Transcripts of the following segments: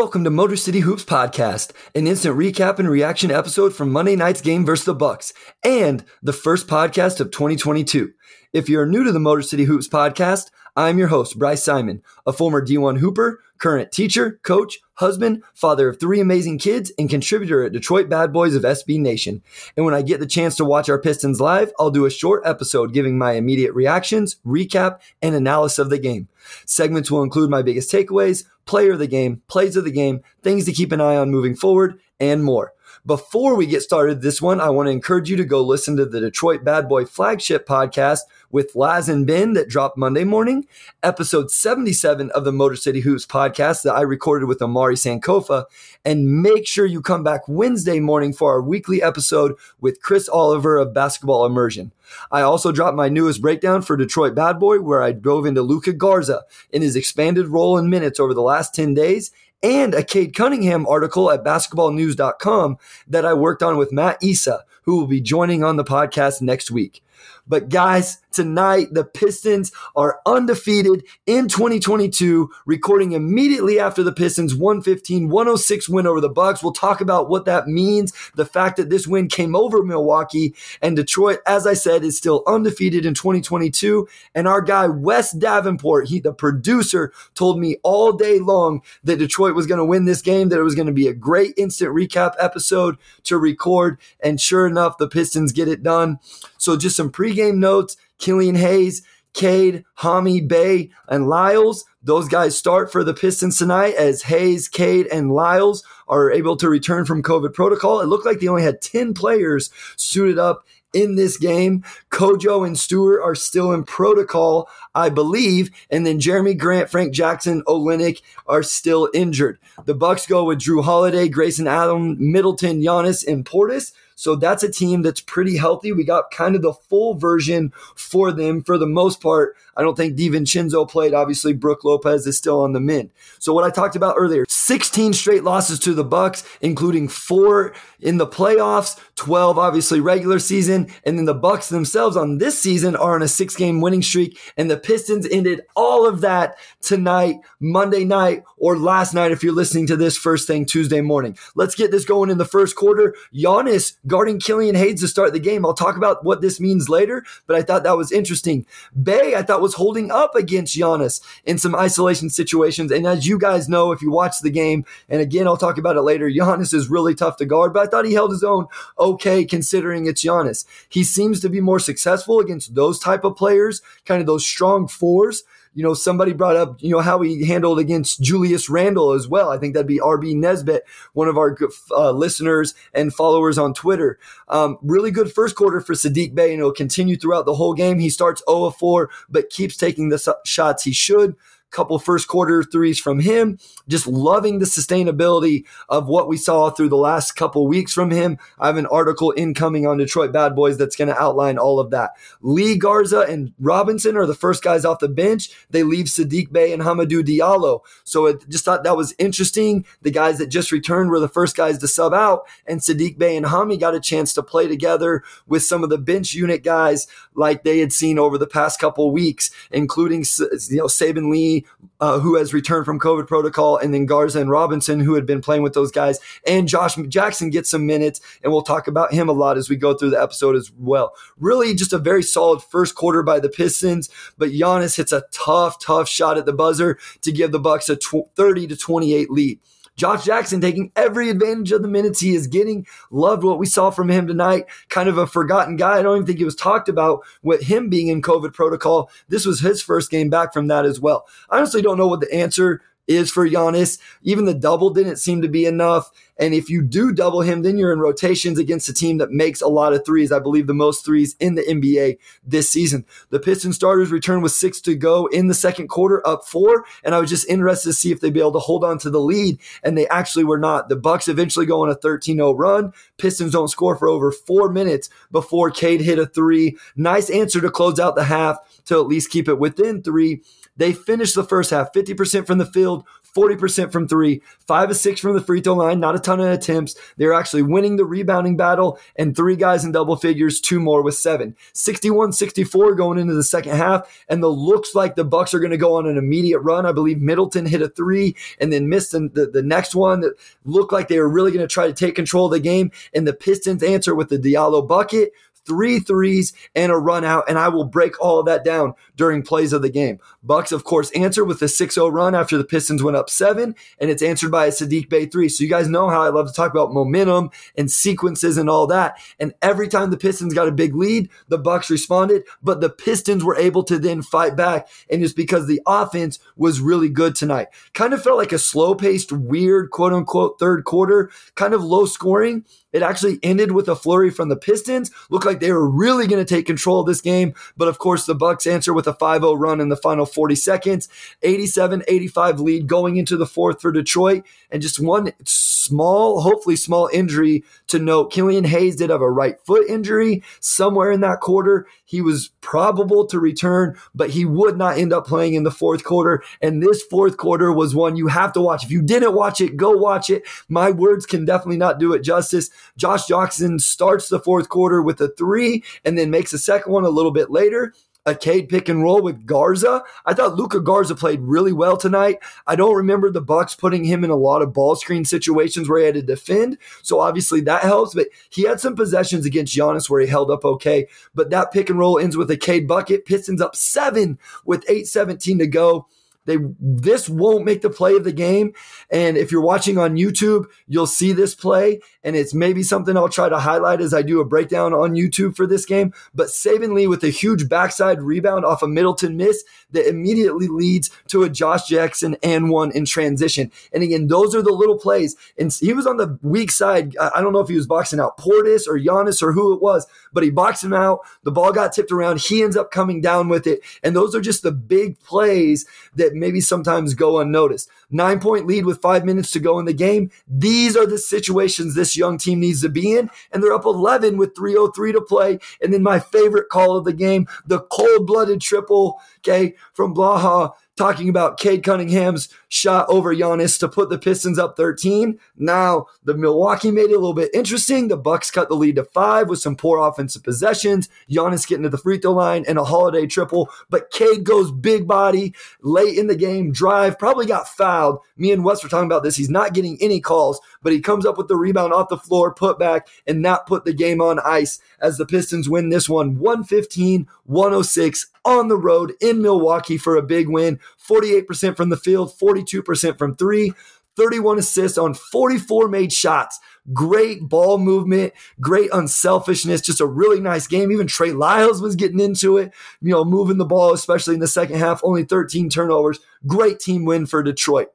Welcome to Motor City Hoops Podcast, an instant recap and reaction episode from Monday night's game versus the Bucks, and the first podcast of 2022. If you're new to the Motor City Hoops Podcast, I'm your host, Bryce Simon, a former D1 Hooper, current teacher, coach, husband, father of three amazing kids, and contributor at Detroit Bad Boys of SB Nation. And when I get the chance to watch our Pistons live, I'll do a short episode giving my immediate reactions, recap, and analysis of the game. Segments will include my biggest takeaways, player of the game, plays of the game, things to keep an eye on moving forward, and more. Before we get started this one, I want to encourage you to go listen to the Detroit Bad Boy flagship podcast with Laz and Ben that dropped Monday morning, episode 77 of the Motor City Hoops podcast that I recorded with Omari Sankofa. And make sure you come back Wednesday morning for our weekly episode with Chris Oliver of Basketball Immersion. I also dropped my newest breakdown for Detroit Bad Boy, where I drove into Luka Garza in his expanded role in minutes over the last 10 days and a Cade Cunningham article at basketballnews.com that I worked on with Matt Issa, who will be joining on the podcast next week. But guys, tonight the Pistons are undefeated in 2022, recording immediately after the Pistons 115-106 win over the Bucks. We'll talk about what that means, the fact that this win came over Milwaukee and Detroit, as I said, is still undefeated in 2022. And our guy Wes Davenport, he the producer, told me all day long that Detroit was going to win this game, that it was going to be a great instant recap episode to record. And sure enough, the Pistons get it done. So just some pregame notes. Killian Hayes, Cade, Hami, Bey, and Lyles. Those guys start for the Pistons tonight as Hayes, Cade, and Lyles are able to return from COVID protocol. It looked like they only had 10 players suited up in this game. Kojo and Stewart are still in protocol, I believe, and then Jerami Grant, Frank Jackson, Olynyk are still injured. The Bucks go with Jrue Holiday, Grayson Allen, Middleton, Giannis, and Portis. So that's a team that's pretty healthy. We got kind of the full version for them for the most part. I don't think DiVincenzo played. Obviously, Brook Lopez is still on the mend. So what I talked about earlier, 16 straight losses to the Bucks, including four in the playoffs, 12 obviously regular season, and then the Bucks themselves on this season are on a six-game winning streak, and the Pistons ended all of that tonight, Monday night, or last night if you're listening to this first thing Tuesday morning. Let's get this going in the first quarter. Giannis guarding Killian Hayes to start the game. I'll talk about what this means later, but I thought that was interesting. Bey, I thought was holding up against Giannis in some isolation situations. And as you guys know, if you watch the game, and again, I'll talk about it later, Giannis is really tough to guard, but I thought he held his own okay considering it's Giannis. He seems to be more successful against those type of players, kind of those strong fours you know, somebody brought up, you know, how he handled against Julius Randle as well. I think that'd be RB Nesbitt, one of our uh, listeners and followers on Twitter. Um, really good first quarter for Saddiq Bey, and it'll continue throughout the whole game. He starts 0 4, but keeps taking the shots he should couple first quarter threes from him. Just loving the sustainability of what we saw through the last couple weeks from him. I have an article incoming on Detroit Bad Boys that's going to outline all of that. Lee Garza and Robinson are the first guys off the bench. They leave Saddiq Bey and Hamidou Diallo. So it just thought that was interesting. The guys that just returned were the first guys to sub out, and Saddiq Bey and Hami got a chance to play together with some of the bench unit guys like they had seen over the past couple weeks, including you know Saben Lee, uh, who has returned from COVID protocol, and then Garza and Robinson, who had been playing with those guys, and Josh Jackson gets some minutes, and we'll talk about him a lot as we go through the episode as well. Really, just a very solid first quarter by the Pistons, but Giannis hits a tough, tough shot at the buzzer to give the Bucks a tw- 30 to 28 lead. Josh Jackson taking every advantage of the minutes he is getting. Loved what we saw from him tonight. Kind of a forgotten guy. I don't even think he was talked about with him being in COVID protocol. This was his first game back from that as well. I honestly don't know what the answer is for Giannis. Even the double didn't seem to be enough. And if you do double him, then you're in rotations against a team that makes a lot of threes. I believe the most threes in the NBA this season. The Pistons starters return with six to go in the second quarter, up four. And I was just interested to see if they'd be able to hold on to the lead. And they actually were not. The Bucks eventually go on a 13-0 run. Pistons don't score for over four minutes before Cade hit a three. Nice answer to close out the half to at least keep it within three. They finished the first half 50% from the field, 40% from three, five of six from the free throw line, not a ton of attempts. They're actually winning the rebounding battle, and three guys in double figures, two more with seven. 61 64 going into the second half, and the looks like the Bucks are going to go on an immediate run. I believe Middleton hit a three and then missed the, the, the next one that looked like they were really going to try to take control of the game, and the Pistons answer with the Diallo bucket three threes and a run out, and I will break all of that down during plays of the game. Bucks, of course, answer with a 6-0 run after the Pistons went up seven, and it's answered by a Saddiq Bey three. So you guys know how I love to talk about momentum and sequences and all that. And every time the Pistons got a big lead, the Bucks responded, but the Pistons were able to then fight back, and it's because the offense was really good tonight. Kind of felt like a slow-paced, weird, quote unquote, third quarter, kind of low scoring. It actually ended with a flurry from the Pistons. Looked like they were really going to take control of this game, but of course the Bucks answer with a 5-0 run in the final 40 seconds. 87-85 lead going into the fourth for Detroit and just one small, hopefully small injury to note. Killian Hayes did have a right foot injury somewhere in that quarter. He was probable to return, but he would not end up playing in the fourth quarter. And this fourth quarter was one you have to watch. If you didn't watch it, go watch it. My words can definitely not do it justice. Josh Jackson starts the fourth quarter with a three and then makes a second one a little bit later a Cade pick and roll with Garza. I thought Luka Garza played really well tonight. I don't remember the Bucks putting him in a lot of ball screen situations where he had to defend. So obviously that helps. But he had some possessions against Giannis where he held up okay. But that pick and roll ends with a Cade bucket. Pistons up seven with 8:17 to go. They this won't make the play of the game. And if you're watching on YouTube, you'll see this play. And it's maybe something I'll try to highlight as I do a breakdown on YouTube for this game. But Saben Lee with a huge backside rebound off a Middleton miss that immediately leads to a Josh Jackson and one in transition. And again, those are the little plays. And he was on the weak side. I don't know if he was boxing out Portis or Giannis or who it was, but he boxed him out. The ball got tipped around. He ends up coming down with it. And those are just the big plays that maybe sometimes go unnoticed. Nine point lead with five minutes to go in the game. These are the situations this young team needs to be in. And they're up 11 with 3.03 to play. And then my favorite call of the game, the cold blooded triple, okay, from Blaha talking about Cade Cunningham's shot over Giannis to put the Pistons up 13. Now the Milwaukee made it a little bit interesting. The Bucks cut the lead to five with some poor offensive possessions. Giannis getting to the free throw line and a holiday triple, but Cade goes big body late in the game, drive, probably got fouled. Me and Wes were talking about this. He's not getting any calls, but he comes up with the rebound off the floor, put back, and not put the game on ice as the Pistons win this one 115 106 on the road in Milwaukee for a big win. 48% from the field, 42% from three, 31 assists on 44 made shots. Great ball movement, great unselfishness, just a really nice game. Even Trey Lyles was getting into it, you know, moving the ball, especially in the second half, only 13 turnovers. Great team win for Detroit.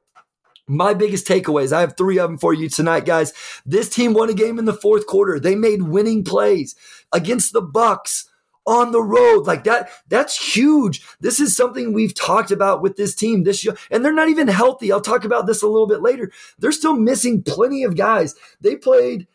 My biggest takeaways, I have three of them for you tonight, guys. This team won a game in the fourth quarter. They made winning plays against the Bucks on the road. Like that, that's huge. This is something we've talked about with this team this year, and they're not even healthy. I'll talk about this a little bit later. They're still missing plenty of guys. They played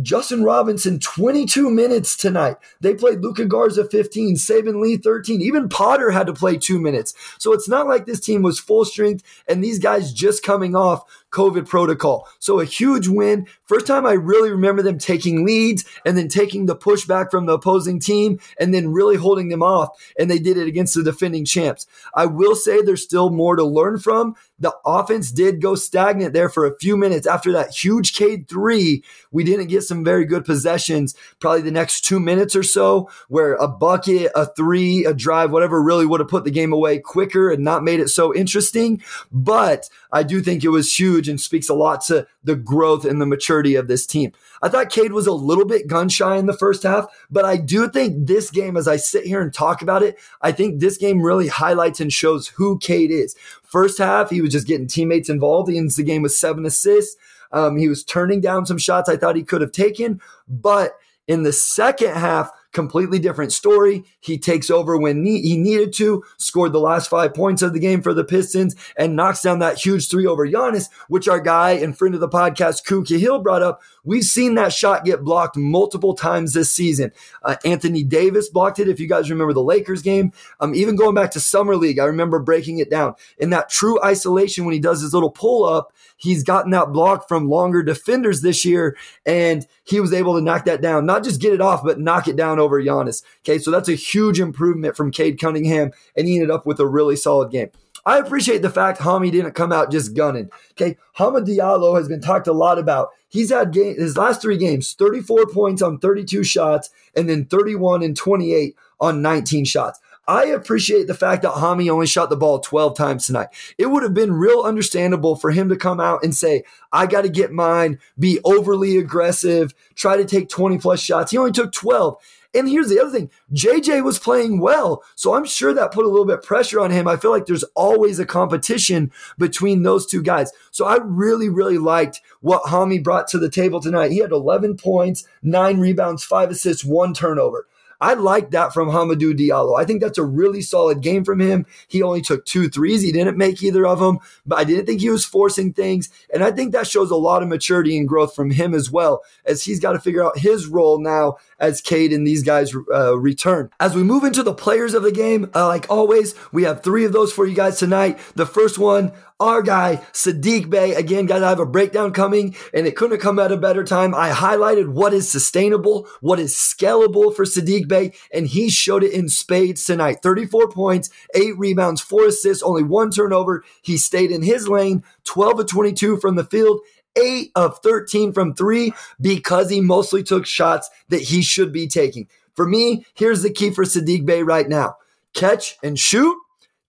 Justin Robinson, 22 minutes tonight. They played Luka Garza 15, Saben Lee 13. Even Potter had to play two minutes. So it's not like this team was full strength and these guys just coming off COVID protocol. So a huge win. First time I really remember them taking leads and then taking the pushback from the opposing team and then really holding them off. And they did it against the defending champs. I will say there's still more to learn from. The offense did go stagnant there for a few minutes after that huge Cade three. We didn't get some very good possessions, probably the next two minutes or so, where a bucket, a three, a drive, whatever really would have put the game away quicker and not made it so interesting. But I do think it was huge and speaks a lot to the growth and the maturity of this team. I thought Cade was a little bit gun shy in the first half, but I do think this game, as I sit here and talk about it, I think this game really highlights and shows who Cade is. First half, he was just getting teammates involved. He ends the game with seven assists. Um, he was turning down some shots I thought he could have taken, but in the second half, completely different story. He takes over when he needed to, scored the last five points of the game for the Pistons, and knocks down that huge three over Giannis, which our guy and friend of the podcast, Kuki Hill, brought up. We've seen that shot get blocked multiple times this season. Uh, Anthony Davis blocked it, if you guys remember the Lakers game. Um, even going back to Summer League, I remember breaking it down. In that true isolation, when he does his little pull up, he's gotten that block from longer defenders this year, and he was able to knock that down. Not just get it off, but knock it down over Giannis. Okay, so that's a huge improvement from Cade Cunningham, and he ended up with a really solid game. I appreciate the fact Hami didn't come out just gunning. Okay, Hamidou Diallo has been talked a lot about. He's had game, his last three games, 34 points on 32 shots, and then 31 and 28 on 19 shots. I appreciate the fact that Hami only shot the ball 12 times tonight. It would have been real understandable for him to come out and say, I got to get mine, be overly aggressive, try to take 20 plus shots. He only took 12. And here's the other thing JJ was playing well. So I'm sure that put a little bit pressure on him. I feel like there's always a competition between those two guys. So I really, really liked what Hami brought to the table tonight. He had 11 points, nine rebounds, five assists, one turnover. I like that from Hamidou Diallo. I think that's a really solid game from him. He only took two threes. He didn't make either of them, but I didn't think he was forcing things. And I think that shows a lot of maturity and growth from him as well, as he's got to figure out his role now as Cade and these guys uh, return. As we move into the players of the game, uh, like always, we have three of those for you guys tonight. The first one, our guy, Saddiq Bey. Again, guys, I have a breakdown coming and it couldn't have come at a better time. I highlighted what is sustainable, what is scalable for Saddiq Bey, and he showed it in spades tonight. 34 points, eight rebounds, four assists, only one turnover. He stayed in his lane, 12 of 22 from the field, 8 of 13 from three because he mostly took shots that he should be taking. For me, here's the key for Saddiq Bey right now catch and shoot,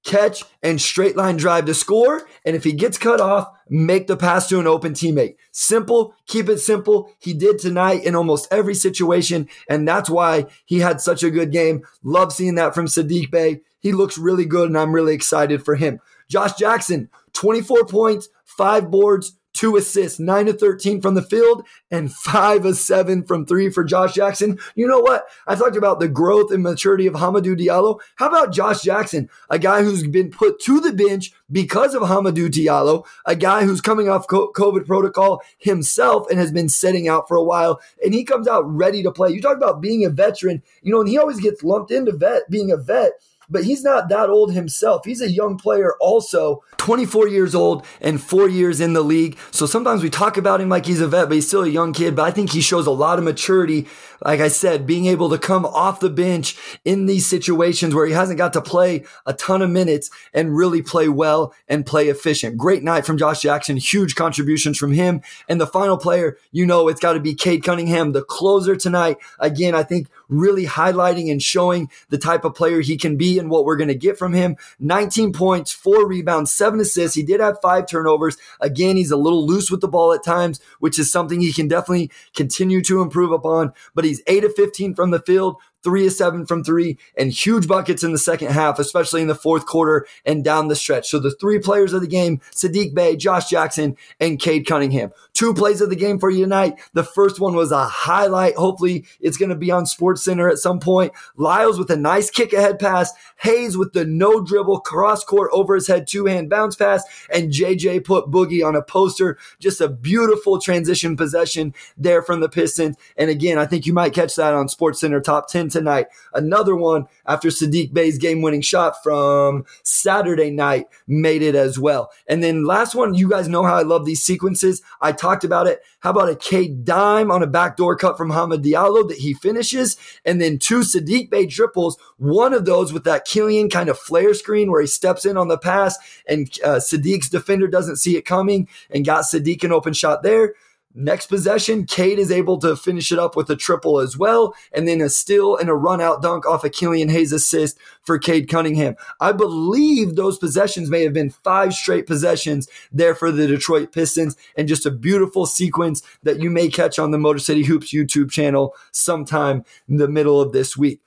catch and straight line drive to score. And if he gets cut off, make the pass to an open teammate. Simple, keep it simple. He did tonight in almost every situation. And that's why he had such a good game. Love seeing that from Saddiq Bey. He looks really good, and I'm really excited for him. Josh Jackson, 24 points, five boards, two assists, nine to 13 from the field, and five of seven from three for Josh Jackson. You know what? I talked about the growth and maturity of Hamidou Diallo. How about Josh Jackson, a guy who's been put to the bench because of Hamidou Diallo, a guy who's coming off COVID protocol himself and has been sitting out for a while, and he comes out ready to play. You talk about being a veteran, you know, and he always gets lumped into vet being a vet but he's not that old himself. He's a young player, also 24 years old and four years in the league. So sometimes we talk about him like he's a vet, but he's still a young kid. But I think he shows a lot of maturity. Like I said, being able to come off the bench in these situations where he hasn't got to play a ton of minutes and really play well and play efficient. Great night from Josh Jackson. Huge contributions from him. And the final player, you know, it's got to be Cade Cunningham, the closer tonight. Again, I think really highlighting and showing the type of player he can be and what we're going to get from him. 19 points, four rebounds, seven assists. He did have five turnovers. Again, he's a little loose with the ball at times, which is something he can definitely continue to improve upon. But he's 8 of 15 from the field, three of seven from three, and huge buckets in the second half, especially in the fourth quarter and down the stretch. So the three players of the game, Saddiq Bey, Josh Jackson, and Cade Cunningham. Two plays of the game for you tonight. The first one was a highlight. Hopefully it's going to be on Sports Center at some point. Lyles with a nice kick ahead pass. Hayes with the no dribble cross court over his head two hand bounce pass. And JJ put Boogie on a poster. Just a beautiful transition possession there from the Pistons. And again, I think you might catch that on Sports Center top 10 tonight. Another one after Saddiq Bey's game winning shot from Saturday night made it as well. And then last one, you guys know how I love these sequences. I talked about it. How about a Cade dime on a backdoor cut from Hamidou Diallo that he finishes? And then two Saddiq Bey triples, one of those with that Killian kind of flare screen where he steps in on the pass and uh, Saddiq's defender doesn't see it coming and got Saddiq an open shot there. Next possession, Cade is able to finish it up with a triple as well, and then a steal and a run out dunk off a Killian Hayes assist for Cade Cunningham. I believe those possessions may have been five straight possessions there for the Detroit Pistons, and just a beautiful sequence that you may catch on the Motor City Hoops YouTube channel sometime in the middle of this week.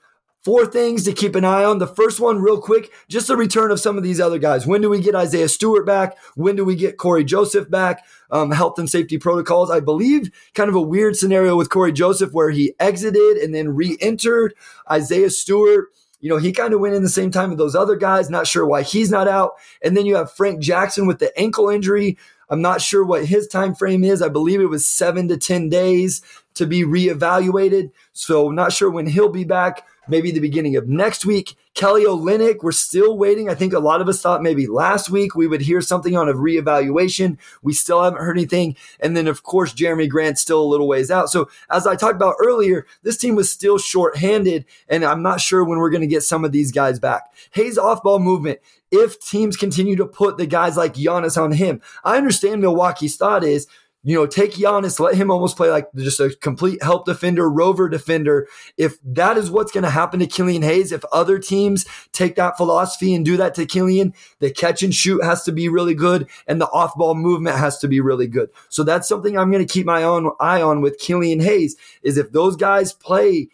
Four things to keep an eye on. The first one, real quick, just the return of some of these other guys. When do we get Isaiah Stewart back? When do we get Cory Joseph back? Um, health and safety protocols. I believe kind of a weird scenario with Cory Joseph where he exited and then re entered. Isaiah Stewart you know, he kind of went in the same time with those other guys. Not sure why he's not out. And then you have Frank Jackson with the ankle injury. I'm not sure what his time frame is. I believe it was seven to 10 days to be reevaluated. So not sure when he'll be back. Maybe the beginning of next week. Kelly Olynyk, we're still waiting. I think a lot of us thought maybe last week we would hear something on a reevaluation. We still haven't heard anything. And then, of course, Jerami Grant's still a little ways out. So, as I talked about earlier, this team was still shorthanded, and I'm not sure when we're going to get some of these guys back. Hayes off ball movement if teams continue to put the guys like Giannis on him. I understand Milwaukee's thought is, you know, take Giannis, let him almost play like just a complete help defender, rover defender. If that is what's going to happen to Killian Hayes, if other teams take that philosophy and do that to Killian, the catch and shoot has to be really good and the off ball movement has to be really good. So that's something I'm going to keep my own eye on with Killian Hayes is if those guys play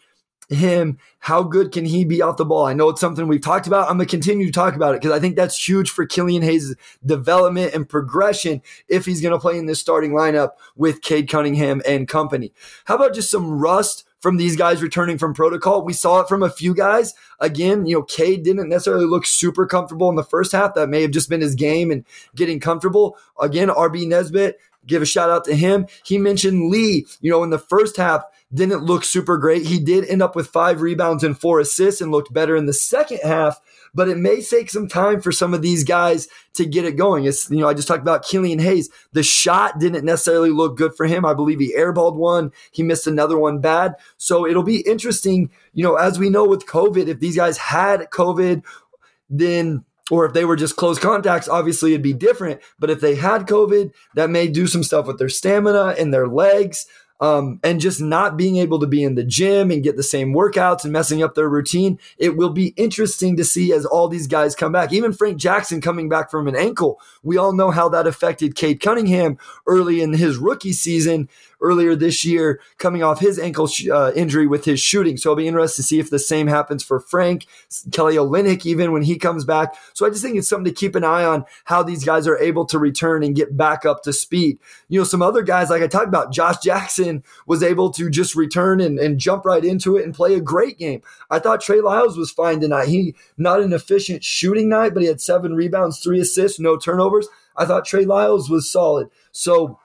him. How good can he be off the ball? I know it's something we've talked about. I'm going to continue to talk about it because I think that's huge for Killian Hayes' development and progression if he's going to play in this starting lineup with Cade Cunningham and company. How about just some rust from these guys returning from protocol? We saw it from a few guys. Again, you know, Cade didn't necessarily look super comfortable in the first half. That may have just been his game and getting comfortable. Again, RB Nesbitt, give a shout out to him. He mentioned Lee, you know, in the first half didn't look super great. He did end up with five rebounds and four assists and looked better in the second half, but it may take some time for some of these guys to get it going. It's, you know, I just talked about Killian Hayes. The shot didn't necessarily look good for him. I believe he airballed one. He missed another one bad. So it'll be interesting, you know, as we know with COVID, if these guys had COVID, then or if they were just close contacts, obviously it'd be different. But if they had COVID, that may do some stuff with their stamina and their legs um, and just not being able to be in the gym and get the same workouts and messing up their routine. It will be interesting to see as all these guys come back. Even Frank Jackson coming back from an ankle. We all know how that affected Cade Cunningham early in his rookie season earlier this year, coming off his ankle sh- uh, injury with his shooting. So I'll be interested to see if the same happens for Frank, Kelly Olynyk, even when he comes back. So I just think it's something to keep an eye on how these guys are able to return and get back up to speed. You know, some other guys, like I talked about, Josh Jackson was able to just return and, and jump right into it and play a great game. I thought Trey Lyles was fine tonight. He not an efficient shooting night, but he had seven rebounds, three assists, no turnovers. I thought Trey Lyles was solid. So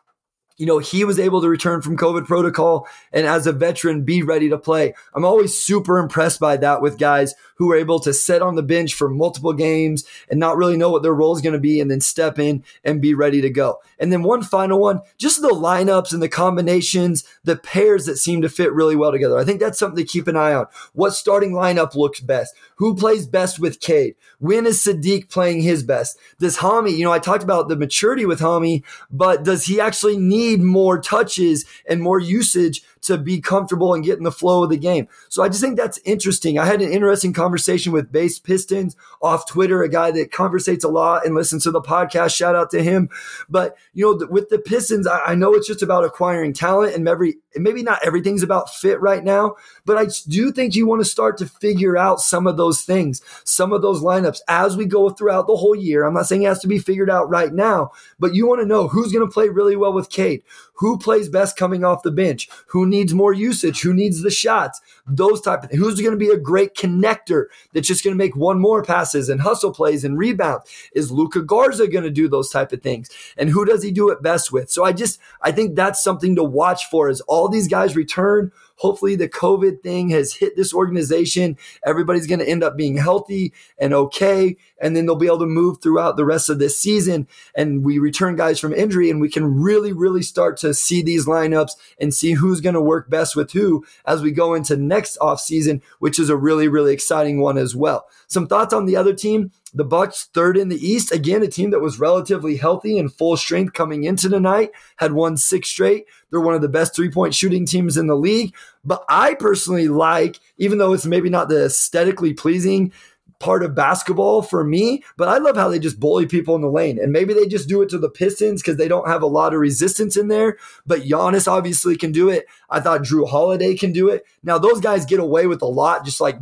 you know, he was able to return from COVID protocol and as a veteran be ready to play. I'm always super impressed by that with guys who are able to sit on the bench for multiple games and not really know what their role is going to be and then step in and be ready to go. And then one final one, just the lineups and the combinations, the pairs that seem to fit really well together. I think that's something to keep an eye on. What starting lineup looks best? Who plays best with Cade? When is Saddiq playing his best? Does Hami, you know, I talked about the maturity with Hami, but does he actually need more touches and more usage to be comfortable and get in the flow of the game. So I just think that's interesting. I had an interesting conversation with Base Pistons off Twitter, a guy that conversates a lot and listens to the podcast. Shout out to him. But, you know, with the Pistons, I, I know it's just about acquiring talent and every, maybe not everything's about fit right now, but I do think you want to start to figure out some of those things, some of those lineups as we go throughout the whole year. I'm not saying it has to be figured out right now, but you want to know who's going to play really well with Cade, who plays best coming off the bench, who needs more usage, who needs the shots, those type of. Who's going to be a great connector that's just going to make one more passes and hustle plays and rebound? Is Luka Garza going to do those type of things? And who does he do it best with? So I just I think that's something to watch for as all these guys return Hopefully, the COVID thing has hit this organization. Everybody's going to end up being healthy and okay. And then they'll be able to move throughout the rest of this season. And we return guys from injury, and we can really, really start to see these lineups and see who's going to work best with who as we go into next offseason, which is a really, really exciting one as well. Some thoughts on the other team. The Bucks third in the East. Again, a team that was relatively healthy and full strength coming into the night, had won six straight. They're one of the best three point shooting teams in the league. But I personally like, even though it's maybe not the aesthetically pleasing part of basketball for me, but I love how they just bully people in the lane. And maybe they just do it to the Pistons because they don't have a lot of resistance in there. But Giannis obviously can do it. I thought Jrue Holiday can do it. Now, those guys get away with a lot, just like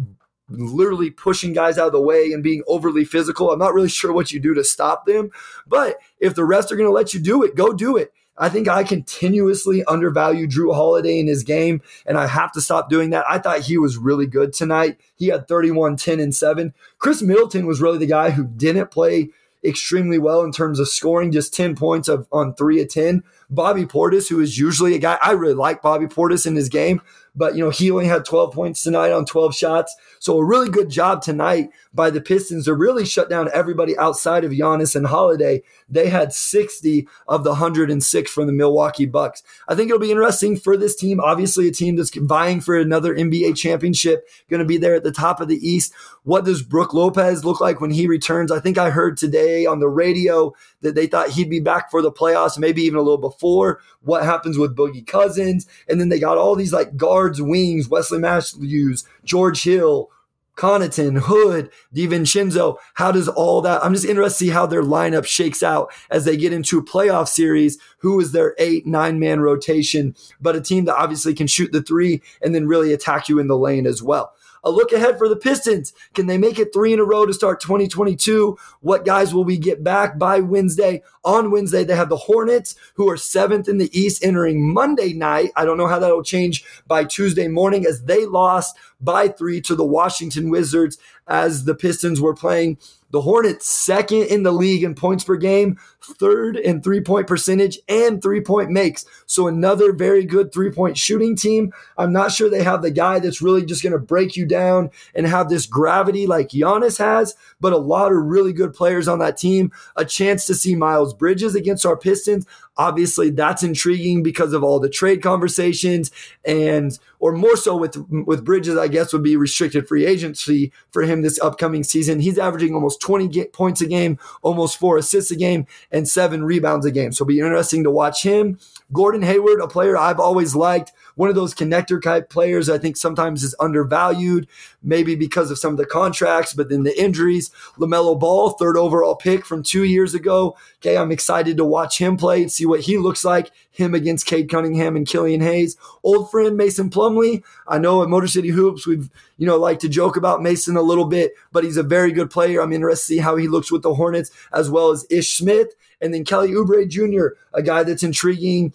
literally pushing guys out of the way and being overly physical. I'm not really sure what you do to stop them, but if the rest are going to let you do it, go do it. I think I continuously undervalue Jrue Holiday in his game, and I have to stop doing that. I thought he was really good tonight. He had 31, 10, and 7. Khris Middleton was really the guy who didn't play extremely well in terms of scoring, just 10 points of on three of 10. Bobby Portis, who is usually a guy, I really like Bobby Portis in his game, but you know, he only had 12 points tonight on 12 shots. So a really good job tonight by the Pistons to really shut down everybody outside of Giannis and Holiday. They had 60 of the 106 from the Milwaukee Bucks. I think it'll be interesting for this team. Obviously, a team that's vying for another NBA championship, going to be there at the top of the East. What does Brook Lopez look like when he returns? I think I heard today on the radio that they thought he'd be back for the playoffs, maybe even a little before. What happens with Boogie Cousins? And then they got all these like guards, wings, Wesley Matthews, George Hill, Connaughton, Hood, DiVincenzo. How does all that? I'm just interested to see how their lineup shakes out as they get into a playoff series. Who is their eight, nine man rotation? But a team that obviously can shoot the three and then really attack you in the lane as well. A look ahead for the Pistons. Can they make it three in a row to start 2022? What guys will we get back by Wednesday? On Wednesday, they have the Hornets, who are seventh in the East, entering Monday night. I don't know how that'll change by Tuesday morning as they lost by three to the Washington Wizards as the Pistons were playing the Hornets, second in the league in points per game, third in three point percentage and three point makes. So, another very good three point shooting team. I'm not sure they have the guy that's really just going to break you down and have this gravity like Giannis has, but a lot of really good players on that team. A chance to see Miles Bridges against our Pistons. Obviously, that's intriguing because of all the trade conversations and, or more so with, with Bridges, I guess would be restricted free agency for him this upcoming season. He's averaging almost 20 points a game, almost four assists a game, and seven rebounds a game. So it'll be interesting to watch him. Gordon Hayward, a player I've always liked one of those connector type players I think sometimes is undervalued, maybe because of some of the contracts, but then the injuries. LaMelo Ball, third overall pick from two years ago. Okay, I'm excited to watch him play and see what he looks like. Him against Cade Cunningham and Killian Hayes. Old friend Mason Plumlee. I know at Motor City Hoops we've you know like to joke about Mason a little bit, but he's a very good player. I'm interested to see how he looks with the Hornets as well as Ish Smith. And then Kelly Oubre Jr., a guy that's intriguing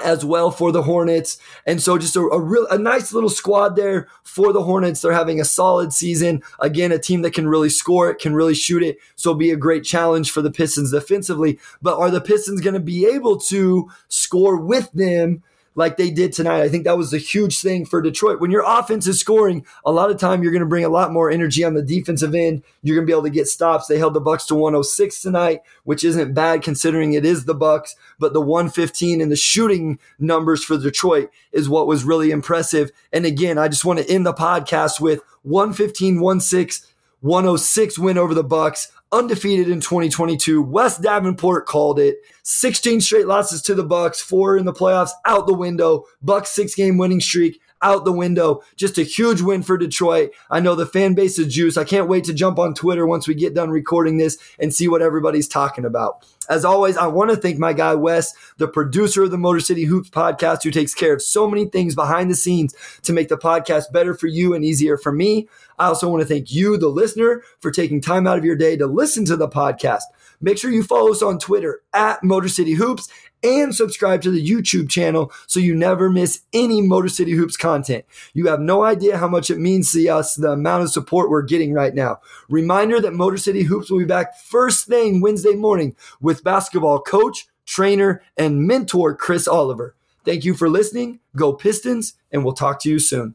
as well for the Hornets. And so just a, a real a nice little squad there for the Hornets. They're having a solid season. Again, a team that can really score it, can really shoot it. So be a great challenge for the Pistons defensively. But are the Pistons going to be able to score with them? Like they did tonight. I think that was a huge thing for Detroit. When your offense is scoring, a lot of time you're going to bring a lot more energy on the defensive end. You're going to be able to get stops. They held the Bucks to 106 tonight, which isn't bad considering it is the Bucks, but the 115 and the shooting numbers for Detroit is what was really impressive. And again, I just want to end the podcast with 115 16 106 win over the Bucks undefeated in 2022. Wes Davenport called it. 16 straight losses to the Bucks, four in the playoffs, out the window. Bucks six game winning streak out the window. Just a huge win for Detroit. I know the fan base is juice. I can't wait to jump on Twitter once we get done recording this and see what everybody's talking about. As always, I want to thank my guy Wes, the producer of the Motor City Hoops podcast, who takes care of so many things behind the scenes to make the podcast better for you and easier for me. I also want to thank you, the listener, for taking time out of your day to listen to the podcast. Make sure you follow us on Twitter at Motor City Hoops and subscribe to the YouTube channel so you never miss any Motor City Hoops content. You have no idea how much it means to us, the amount of support we're getting right now. Reminder that Motor City Hoops will be back first thing Wednesday morning with basketball coach, trainer, and mentor Chris Oliver. Thank you for listening. Go Pistons, and we'll talk to you soon.